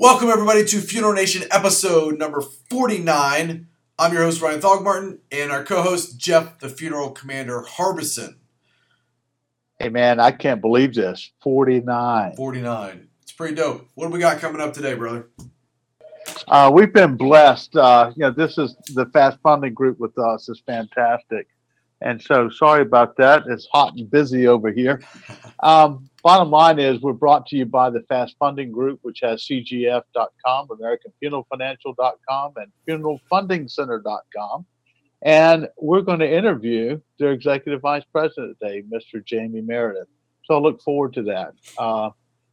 Welcome, everybody, to Funeral Nation episode number 49. I'm your host, Ryan Thogmartin, and our co host, Jeff, the funeral commander Harbison. Hey, man, I can't believe this. 49. 49. It's pretty dope. What do we got coming up today, brother? Uh, we've been blessed. Uh, you know, this is the fast funding group with us is fantastic. And so sorry about that. It's hot and busy over here. Um, bottom line is we're brought to you by the Fast Funding Group, which has CJF.com, AmericanFuneralFinancial.com, and FuneralFundingCenter.com. And we're going to interview their Executive Vice President today, Mr. Jamie Meredith. So I look forward to that. Uh,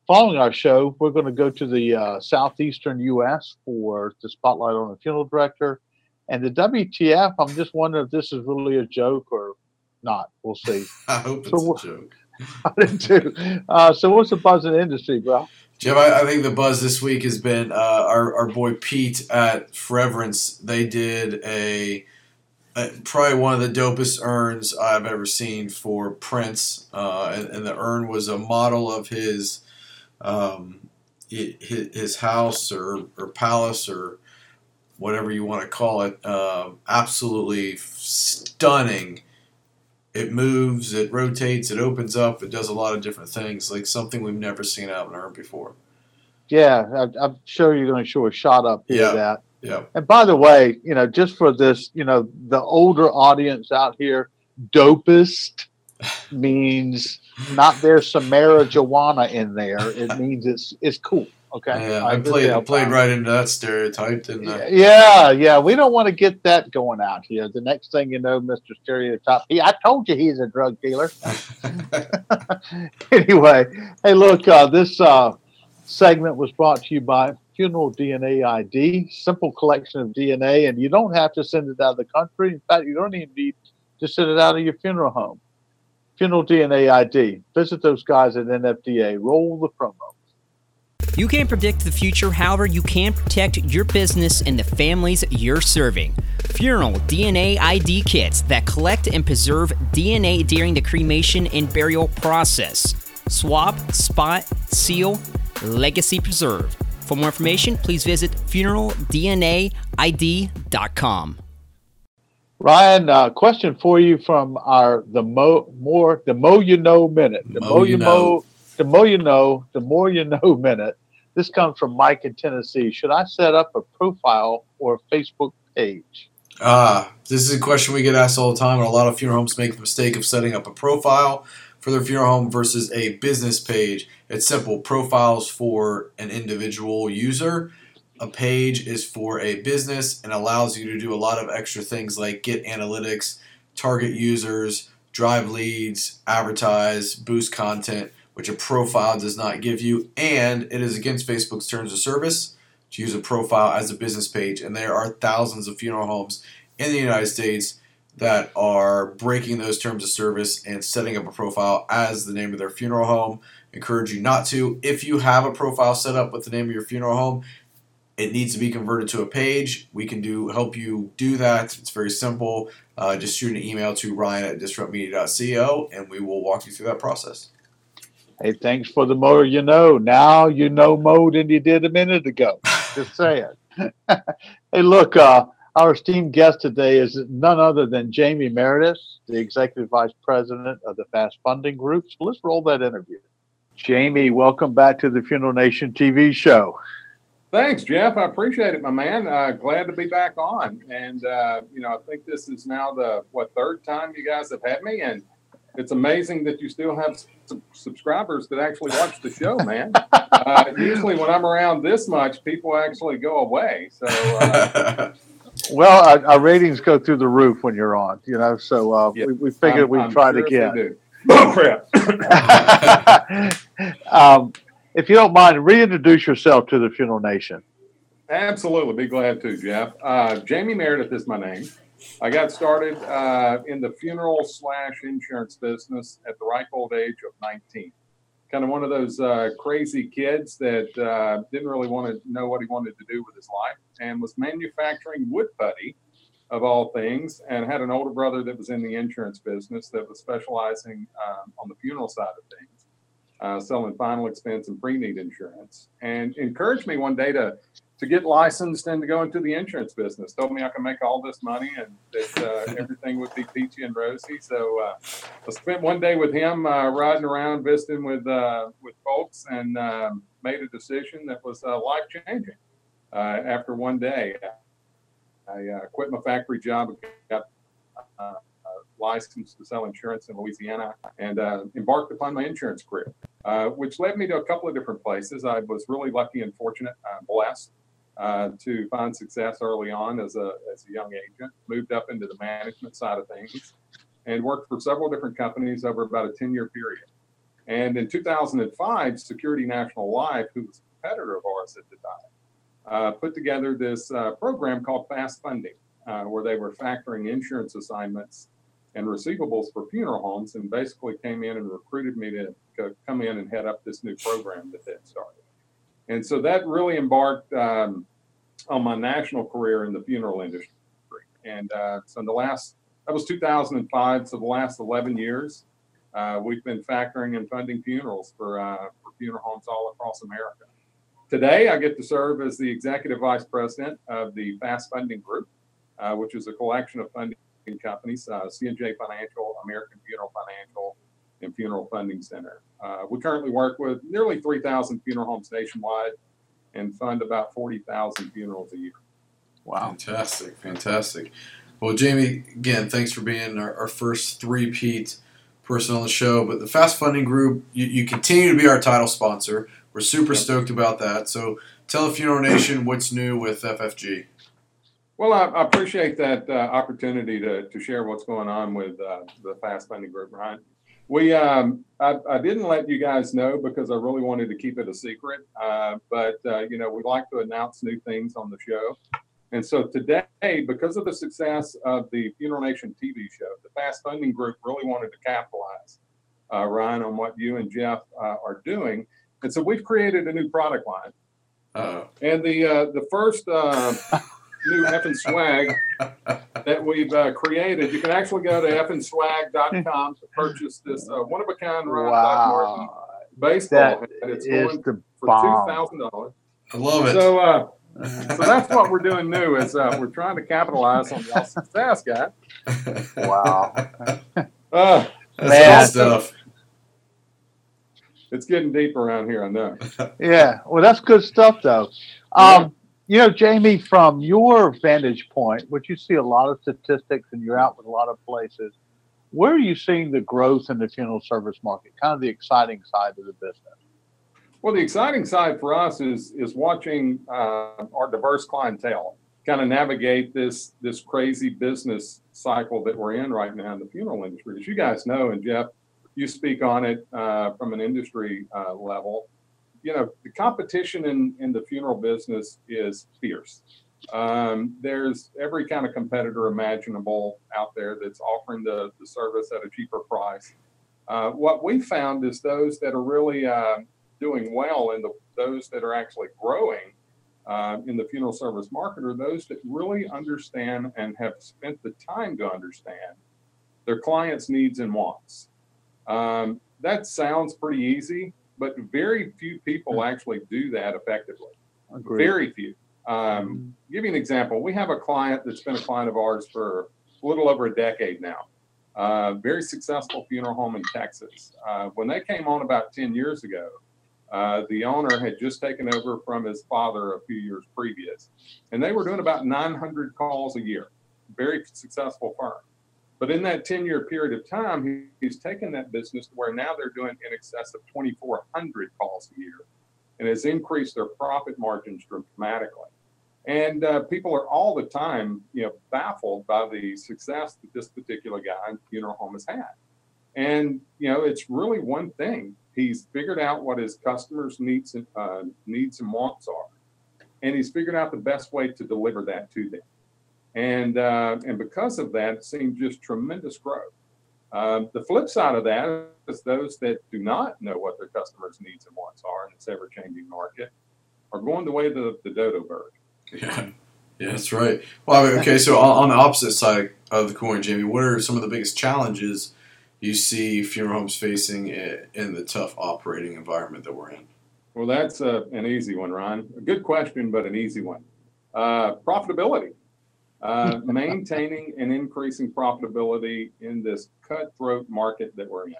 following our show, we're going to go to the uh, southeastern U.S. for the spotlight on the funeral director and the WTF, I'm just wondering if this is really a joke or not. We'll see. I hope it's so, a joke. I did too. Uh, so, what's the buzz in the industry, bro? Jim, I, I think the buzz this week has been uh, our, our boy Pete at Foreverence. They did a, a, probably one of the dopest urns I've ever seen for Prince, uh, and, and, the urn was a model of his um, his, his house or, or palace or whatever you want to call it, uh, absolutely stunning. It moves, it rotates, it opens up, it does a lot of different things, like something we've never seen out in Urn before. Yeah, I, am sure you're going to show a shot up here yeah. that. Yeah. And by the way, you know, just for this, you know, the older audience out here, dopest means not there's some marijuana in there. It means it's it's cool. Okay. Yeah, I, I played I played right into that stereotype, didn't I? Yeah, yeah. We don't want to get that going out here. The next thing you know, Mr. Stereotype, he, I told you he's a drug dealer. anyway, hey, look, uh, this uh, segment was brought to you by Funeral DNA ID, simple collection of DNA, and you don't have to send it out of the country. In fact, you don't even need to send it out of your funeral home. Funeral DNA ID. Visit those guys at NFDA. Roll the promo. You can't predict the future, however, you can protect your business and the families you're serving. Funeral DNA ID kits that collect and preserve DNA during the cremation and burial process. Swab, spot, seal, legacy preserve. For more information, please visit funeraldnaid.com. Ryan, uh, question for you from our the mo more the mo you know minute. The mo, mo you know. know the more you know, the more you know minute. This comes from Mike in Tennessee. Should I set up a profile or a Facebook page? Ah, this is a question we get asked all the time, and a lot of funeral homes make the mistake of setting up a profile for their funeral home versus a business page. It's simple. Profiles for an individual user. A page is for a business and allows you to do a lot of extra things like get analytics, target users, drive leads, advertise, boost content which a profile does not give you, and it is against Facebook's terms of service to use a profile as a business page. And there are thousands of funeral homes in the United States that are breaking those terms of service and setting up a profile as the name of their funeral home. Encourage you not to. If you have a profile set up with the name of your funeral home, it needs to be converted to a page. We can do help you do that. It's very simple. Uh, just shoot an email to ryan at disruptmedia.co and we will walk you through that process. Hey, thanks for the more you know. Now you know more than you did a minute ago. Just saying. hey, look, uh, our esteemed guest today is none other than Jamie Meredith, the Executive Vice President of the Fast Funding Group. So let's roll that interview. Jamie, welcome back to the Funeral Nation TV show. Thanks, Jeff. I appreciate it, my man. Uh, glad to be back on. And, uh, you know, I think this is now the, what, third time you guys have had me. And it's amazing that you still have subscribers that actually watch the show, man. uh, usually, when I'm around this much, people actually go away. So, uh, well, our, our, ratings go through the roof when you're on, you know. So uh, yeah, we, we figured we'd try sure again. Oh crap! um, if you don't mind, reintroduce yourself to the Funeral Nation. Absolutely, be glad to, Jeff. Uh, Jamie Meredith is my name. I got started uh, in the funeral slash insurance business at the ripe old age of 19. Kind of one of those uh, crazy kids that uh, didn't really want to know what he wanted to do with his life and was manufacturing wood putty of all things and had an older brother that was in the insurance business that was specializing um, on the funeral side of things. uh, selling final expense and pre-need insurance, and encouraged me one day to to get licensed and to go into the insurance business. Told me I could make all this money and that uh, everything would be peachy and rosy. So uh, I spent one day with him uh, riding around, visiting with uh, with folks, and um, made a decision that was uh, life changing. Uh, after one day, I quit my factory job, got licensed to sell insurance in Louisiana, and embarked upon my insurance career. Uh, which led me to a couple of different places. I was really lucky and fortunate, uh, blessed uh, to find success early on as a, as a young agent, moved up into the management side of things, and worked for several different companies over about a 10 year period. And in 2005, Security National Life, who was a competitor of ours at the time, uh, put together this uh, program called Fast Funding, uh, where they were factoring insurance assignments and receivables for funeral homes and basically came in and recruited me to come in and head up this new program that they had started. And so that really embarked um, on my national career in the funeral industry. And uh, so in the last, that was 2005. So the last 11 years, uh, we've been factoring and funding funerals for, uh, for funeral homes all across America. Today, I get to serve as the executive vice president of the Fast Funding Group, uh, which is a collection of funding companies, uh, C&J Financial, American Funeral Financial, and Funeral Funding Center. Uh, we currently work with nearly 3,000 funeral homes nationwide and fund about 40,000 funerals a year. Wow. Fantastic. Fantastic. Well, Jamie, again, thanks for being our, our first three-peat person on the show. But the Fast Funding Group, you, you continue to be our title sponsor. We're super yep. stoked about that. So tell the Funeral Nation what's new with FFG. Well, I, I appreciate that uh, opportunity to, to share what's going on with uh, the Fast Funding Group, Ryan. We, um, I, I, didn't let you guys know because I really wanted to keep it a secret. Uh, but uh, you know, we like to announce new things on the show. And so today, because of the success of the Funeral Nation TV show, the Fast Funding Group really wanted to capitalize, uh, Ryan, on what you and Jeff uh, are doing. And so we've created a new product line. Uh-oh. And the uh, the first uh, new effing swag that we've uh, created. You can actually go to effingswag.com to purchase this uh, one of a kind Ron wow. baseball that hat. It's going for two thousand dollars. I love it. So, uh, so that's what we're doing new is uh, we're trying to capitalize on y'all's success, guys. Wow. Uh, that's stuff. It's getting deep around here, I know. yeah, well, that's good stuff, though. Um, you know, Jamie, from your vantage point, which you see a lot of statistics and you're out with a lot of places, where are you seeing the growth in the funeral service market? Kind of the exciting side of the business. Well, the exciting side for us is is watching uh, our diverse clientele kind of navigate this this crazy business cycle that we're in right now in the funeral industry. As you guys know, and Jeff, you speak on it uh, from an industry uh, level you know, the competition in, in the funeral business is fierce. Um, there's every kind of competitor imaginable out there that's offering the, the service at a cheaper price. Uh, what we found is those that are really uh, doing well and the, those that are actually growing uh, in the funeral service market are those that really understand and have spent the time to understand their clients' needs and wants. Um, that sounds pretty easy, but very few people actually do that effectively. Agreed. Very few. Um, mm-hmm. Give you an example. We have a client that's been a client of ours for a little over a decade now. Uh, very successful funeral home in Texas. Uh, when they came on about 10 years ago, uh, the owner had just taken over from his father a few years previous, and they were doing about 900 calls a year. Very successful firm. But in that 10 year period of time, he, he's taken that business to where now they're doing in excess of 2,400 calls a year and has increased their profit margins dramatically. And uh, people are all the time, you know, baffled by the success that this particular guy in funeral home has had. And you know, it's really one thing. He's figured out what his customers' needs and uh, needs and wants are, and he's figured out the best way to deliver that to them. And, uh, and because of that, it seemed just tremendous growth. Um, the flip side of that is those that do not know what their customers' needs and wants are in this ever changing market are going the way of the, the dodo bird. Yeah. Yeah, that's right. Well, okay, so on, on the opposite side of the coin, Jamie, what are some of the biggest challenges you see funeral homes facing in the tough operating environment that we're in? Well, that's uh, an easy one, Ron. A good question, but an easy one. Uh, profitability. Uh, maintaining and increasing profitability in this cutthroat market that we're in.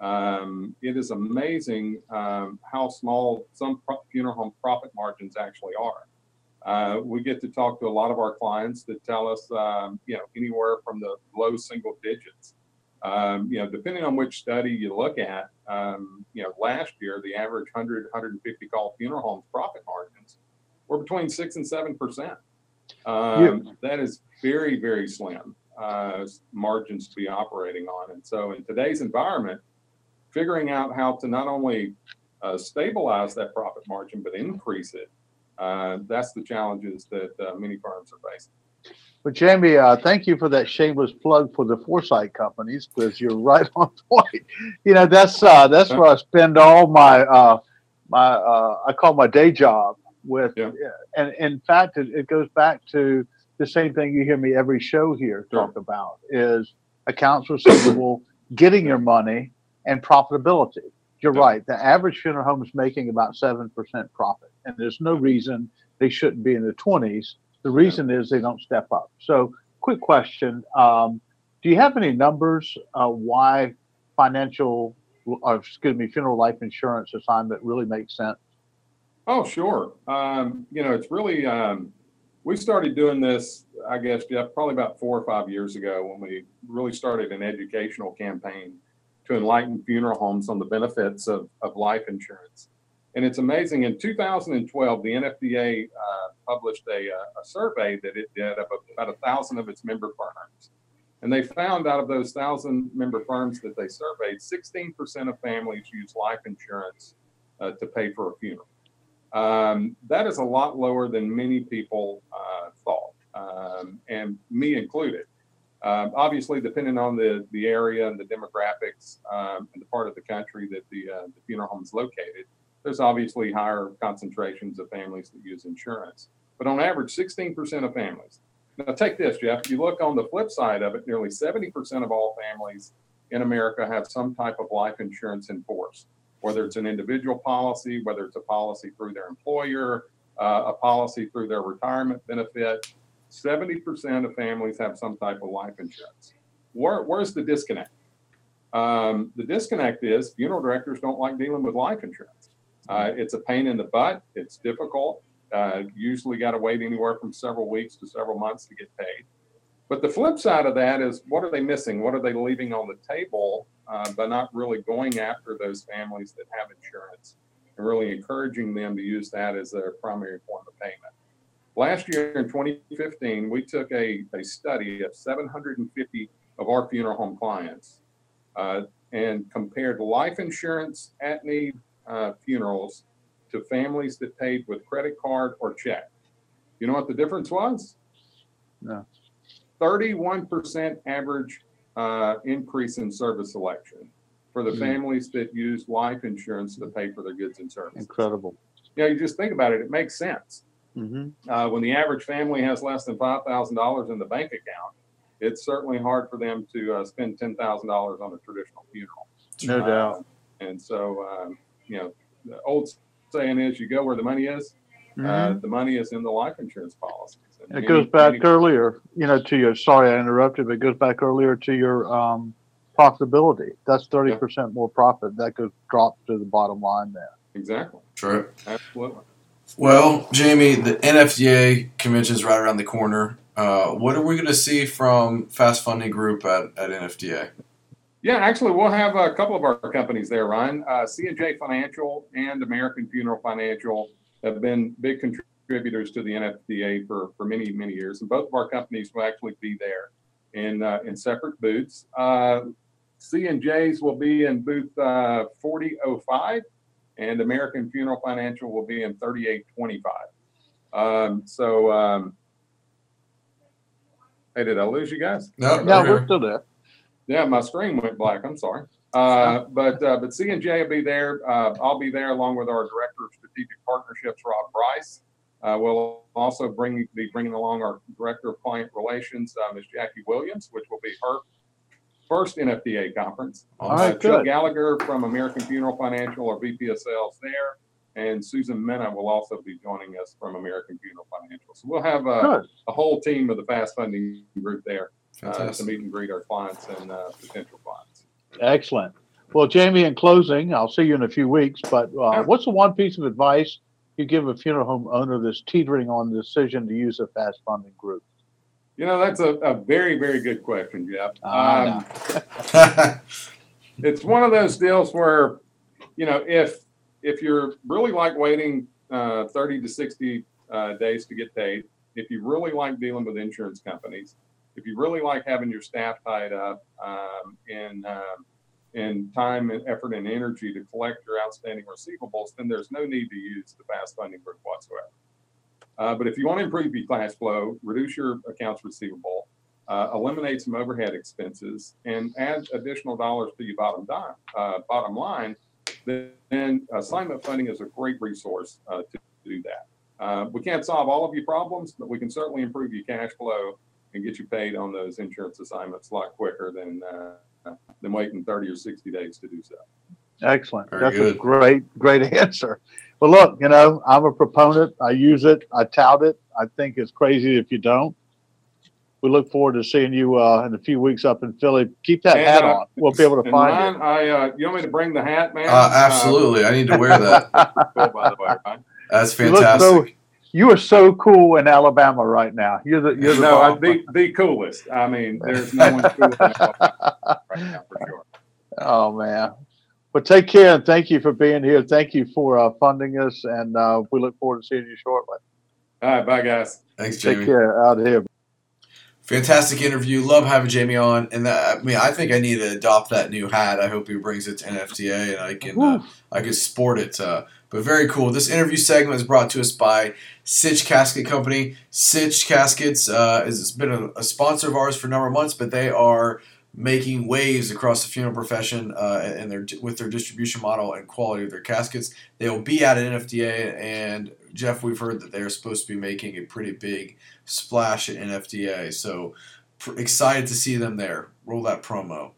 Um, it is amazing um, how small some funeral home profit margins actually are. Uh, we get to talk to a lot of our clients that tell us, um, you know, anywhere from the low single digits. Um, you know, depending on which study you look at, um, you know, last year the average 100, 150 call funeral homes profit margins were between six and seven percent. Um, That is very, very slim uh, margins to be operating on. And so, in today's environment, figuring out how to not only uh, stabilize that profit margin but increase it, uh, that's the challenges that uh, many firms are facing. But Jamie, uh, thank you for that shameless plug for the foresight companies because you're right on point. You know, that's uh, that's where I spend all my uh, my uh, I call my day job with. Yeah. And in fact, it, it goes back to the same thing you hear me every show here Sure. talk about is accounts receivable, getting your money, and profitability. You're Yeah. right. The average funeral home is making about seven percent profit, and there's no reason they shouldn't be in the twenties. The reason is they don't step up. So, quick question: um, Do you have any numbers uh, why financial, or excuse me, funeral life insurance assignment really makes sense? Oh, sure. Um, you know, it's really, um, we started doing this, I guess, Jeff, probably about four or five years ago when we really started an educational campaign to enlighten funeral homes on the benefits of, of life insurance. And it's amazing. In 2012, the NFDA uh, published a, uh, a survey that it did of about a thousand of its member firms. And they found out of those thousand member firms that they surveyed, 16% of families use life insurance uh, to pay for a funeral. Um, that is a lot lower than many people uh, thought, um, and me included. Um, obviously, depending on the, the area and the demographics um, and the part of the country that the, uh, the funeral home is located, there's obviously higher concentrations of families that use insurance. But on average, 16% of families. Now, take this, Jeff. You look on the flip side of it, nearly 70% of all families in America have some type of life insurance in force whether it's an individual policy, whether it's a policy through their employer, uh, a policy through their retirement benefit. 70% of families have some type of life insurance. Where, where's the disconnect? Um, the disconnect is funeral directors don't like dealing with life insurance. Uh, it's a pain in the butt. It's difficult. Uh, usually got to wait anywhere from several weeks to several months to get paid. But the flip side of that is what are they missing? What are they leaving on the table uh, by not really going after those families that have insurance and really encouraging them to use that as their primary form of payment? Last year in 2015, we took a, a study of 750 of our funeral home clients uh, and compared life insurance at need uh, funerals to families that paid with credit card or check. You know what the difference was? No. 31% average uh, increase in service selection for the Hmm. families that use life insurance to pay for their goods and services. Incredible. You know, you just think about it, it makes sense. hmm Uh, when the average family has less than $5,000 in the bank account, it's certainly hard for them to uh, spend $10,000 on a traditional funeral. No Uh, doubt. And so, um, you know, the old saying is you go where the money is. Uh, Mhm. the money is in the life insurance policies. And And it many- goes back many- earlier, you know, to your, sorry, I interrupted, but it goes back earlier to your um, profitability. That's 30% more profit. That goes drop to the bottom line there. Exactly. True. Absolutely. Well, Jamie, the NFDA convention is right around the corner. Uh, what are we going to see from Fast Funding Group at, at NFDA? Yeah, actually, we'll have a couple of our companies there, Ryan. Uh, C&J Financial and American Funeral Financial have been big contributors to the NFDA for, for many, many years. And both of our companies will actually be there in, uh, in separate booths. Uh, C&J's will be in booth uh, 4005 and American Funeral Financial will be in 3825. Um, so, um, hey, did I lose you guys? No, No, we're we're still there. Yeah, my screen went black. I'm sorry. Uh, but uh, but C and J will be there. Uh, I'll be there along with our director of strategic partnerships, Rob Bryce. Uh, we'll also bring be bringing along our director of client relations, uh, Ms. Jackie Williams, which will be her first NFDA conference. All right, Joe. Gallagher from American Funeral Financial or VP of Sales there, and Susan Mena will also be joining us from American Funeral Financial. So we'll have a, a whole team of the fast funding group there to meet and greet our clients and uh, potential clients. Excellent. Well, Jamie, in closing, I'll see you in a few weeks, but uh, what's the one piece of advice you give a funeral home owner that's teetering on the decision to use a fast funding group? You know, that's a, a very, very good question, Jeff. Ah, Um, it's one of those deals where, you know, if if you're really like waiting uh, 30 to 60 uh, days to get paid, if you really like dealing with insurance companies, if you really like having your staff tied up um, in um, in time and effort and energy to collect your outstanding receivables, then there's no need to use the fast funding group whatsoever. Uh, but if you want to improve your cash flow, reduce your accounts receivable, uh, eliminate some overhead expenses, and add additional dollars to your bottom dime, uh, bottom line, then assignment funding is a great resource uh, to do that. Uh, we can't solve all of your problems, but we can certainly improve your cash flow and get you paid on those insurance assignments a lot quicker than uh, than waiting 30 or 60 days to do so. Excellent. Very That's a great, great answer. Well, look, you know, I'm a proponent. I use it. I tout it. I think it's crazy if you don't. We look forward to seeing you uh, in a few weeks up in Philly. Keep that And, hat uh, on. We'll be able to find mine, I, uh, you want me to bring the hat, man? Uh, absolutely. I need to wear that. Cool, by the way, right? That's you. You look so- fantastic. You are so cool in Alabama right now. You're the you're the no, I, bomb. the, the coolest. I mean, there's no one cooler than Alabama right now for sure. Oh man. But take care and thank you for being here. Thank you for uh, funding us, and uh, we look forward to seeing you shortly. All right, bye, guys. Thanks, Jamie. Take care out here. Fantastic interview. Love having Jamie on. And that, I mean, I think I need to adopt that new hat. I hope he brings it to NFDA and I can uh, I can sport it. Uh, but very cool. This interview segment is brought to us by Sitch Casket Company. Sitch Caskets uh, has been a, a sponsor of ours for a number of months, but they are making waves across the funeral profession uh, and their with their distribution model and quality of their caskets. They will be at an NFDA, and Jeff, we've heard that they are supposed to be making a pretty big splash at NFDA. So pr- excited to see them there. Roll that promo.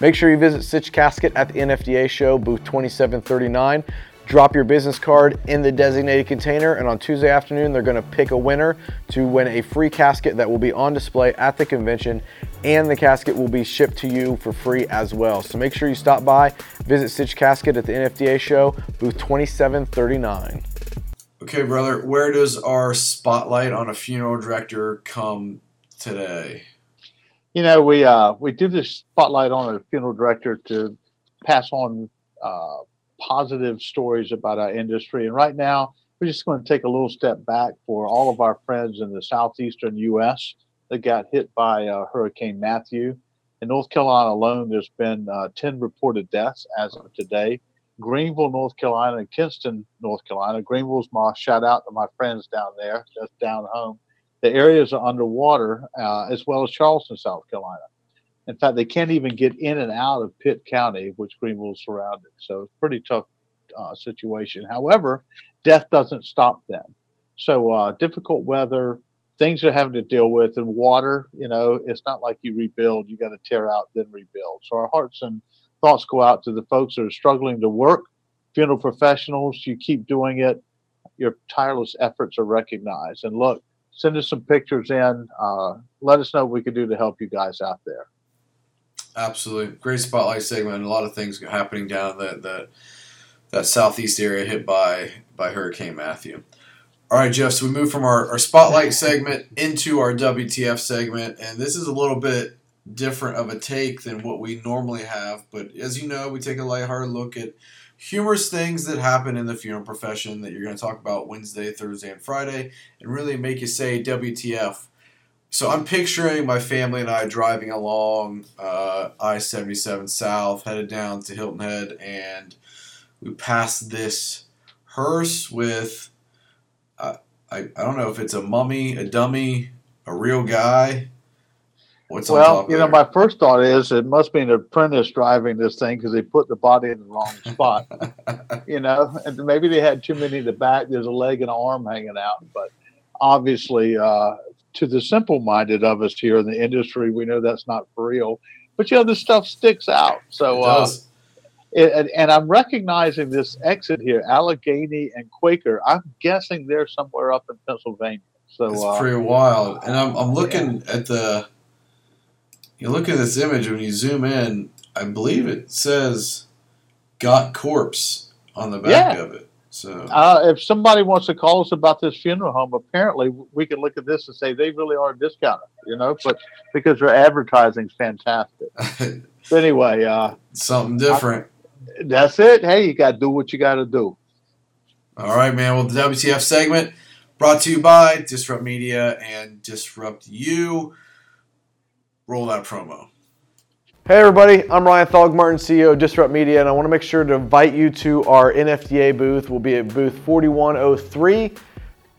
Make sure you visit Sitch Casket at the NFDA show, booth 2739. Drop your business card in the designated container, and on Tuesday afternoon, they're going to pick a winner to win a free casket that will be on display at the convention, and the casket will be shipped to you for free as well. So make sure you stop by, visit Stitch Casket at the NFDA show, booth 2739. Okay, brother, where does our spotlight on a funeral director come today? You know, we uh, we do this spotlight on a funeral director to pass on uh, positive stories about our industry. And right now, we're just going to take a little step back for all of our friends in the southeastern U.S. that got hit by uh, Hurricane Matthew. In North Carolina alone, there's been uh, 10 reported deaths as of today. Greenville, North Carolina, and Kinston, North Carolina. Greenville's my shout out to my friends down there, just down home. The areas are underwater, uh, as well as Charleston, South Carolina. In fact, they can't even get in and out of Pitt County, which Greenville's surrounded. So it's pretty tough uh, situation. However, death doesn't stop them. So uh, difficult weather, things they're having to deal with, and water. You know, it's not like you rebuild; you got to tear out then rebuild. So our hearts and thoughts go out to the folks that are struggling to work, funeral professionals. You keep doing it. Your tireless efforts are recognized. And look, send us some pictures in. Uh, let us know what we can do to help you guys out there. Absolutely, great spotlight segment. A lot of things happening down that that that southeast area hit by by Hurricane Matthew. All right, Jeff. So we move from our, our spotlight segment into our WTF segment, and this is a little bit different of a take than what we normally have. But as you know, we take a lighthearted look at humorous things that happen in the funeral profession that you're going to talk about Wednesday, Thursday, and Friday, and really make you say WTF. So I'm picturing my family and I driving along uh, I-77 South, headed down to Hilton Head, and we passed this hearse with uh, I I don't know if it's a mummy, a dummy, a real guy. What's on Well, you know, my first thought is it must be an apprentice driving this thing because they put the body in the wrong spot. you know, and maybe they had too many in the back. There's a leg and an arm hanging out, but obviously, uh, to the simple-minded of us here in the industry, we know that's not for real. but you know this stuff sticks out. So uh, it, and, I'm recognizing this exit here, Allegheny and Quaker. I'm guessing they're somewhere up in Pennsylvania. So It's uh, pretty wild. And I'm, I'm looking at the. You look at this image when you zoom in. I believe it says "Got Corpse" on the back Yeah. of it. So Uh, if somebody wants to call us about this funeral home, apparently we can look at this and say they really are a discounter, you know, but because their advertising's fantastic. Anyway, uh, something different. that's it. Hey, you got to do what you got to do. All right, man. Well, the WTF segment brought to you by Disrupt Media and Disrupt You. Roll that promo. Hey everybody, I'm Ryan Thogmartin, CEO of Disrupt Media, and I want to make sure to invite you to our NFDA booth. We'll be at booth 4103.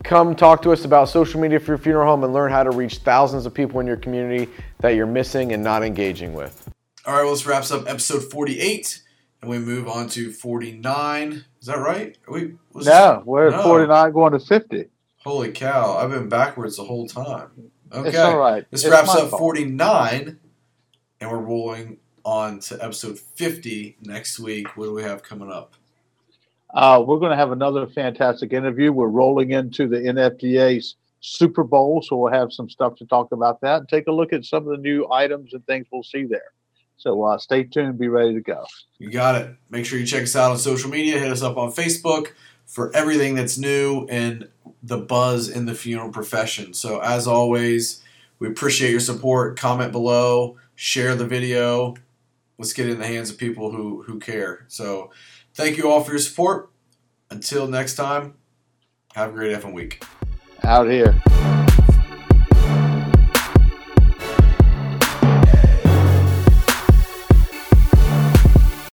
Come talk to us about social media for your funeral home and learn how to reach thousands of people in your community that you're missing and not engaging with. All right, well, this wraps up episode 48, and we move on to 49. Is that right? Are we? was No, we're No. at 49 going to 50. Holy cow! I've been backwards the whole time. Okay, It's all right. this It's wraps my up fault. 49, and we're rolling on to episode 50 next week. What do we have coming up? Uh, we're going to have another fantastic interview. We're rolling into the NFDA's Super Bowl, so we'll have some stuff to talk about that and take a look at some of the new items and things we'll see there. So uh, stay tuned, be ready to go. You got it. Make sure you check us out on social media. Hit us up on Facebook for everything that's new and the buzz in the funeral profession. So, as always, we appreciate your support. Comment below, share the video. Let's get it in the hands of people who, who care. So, thank you all for your support. Until next time, have a great effing week. Out here.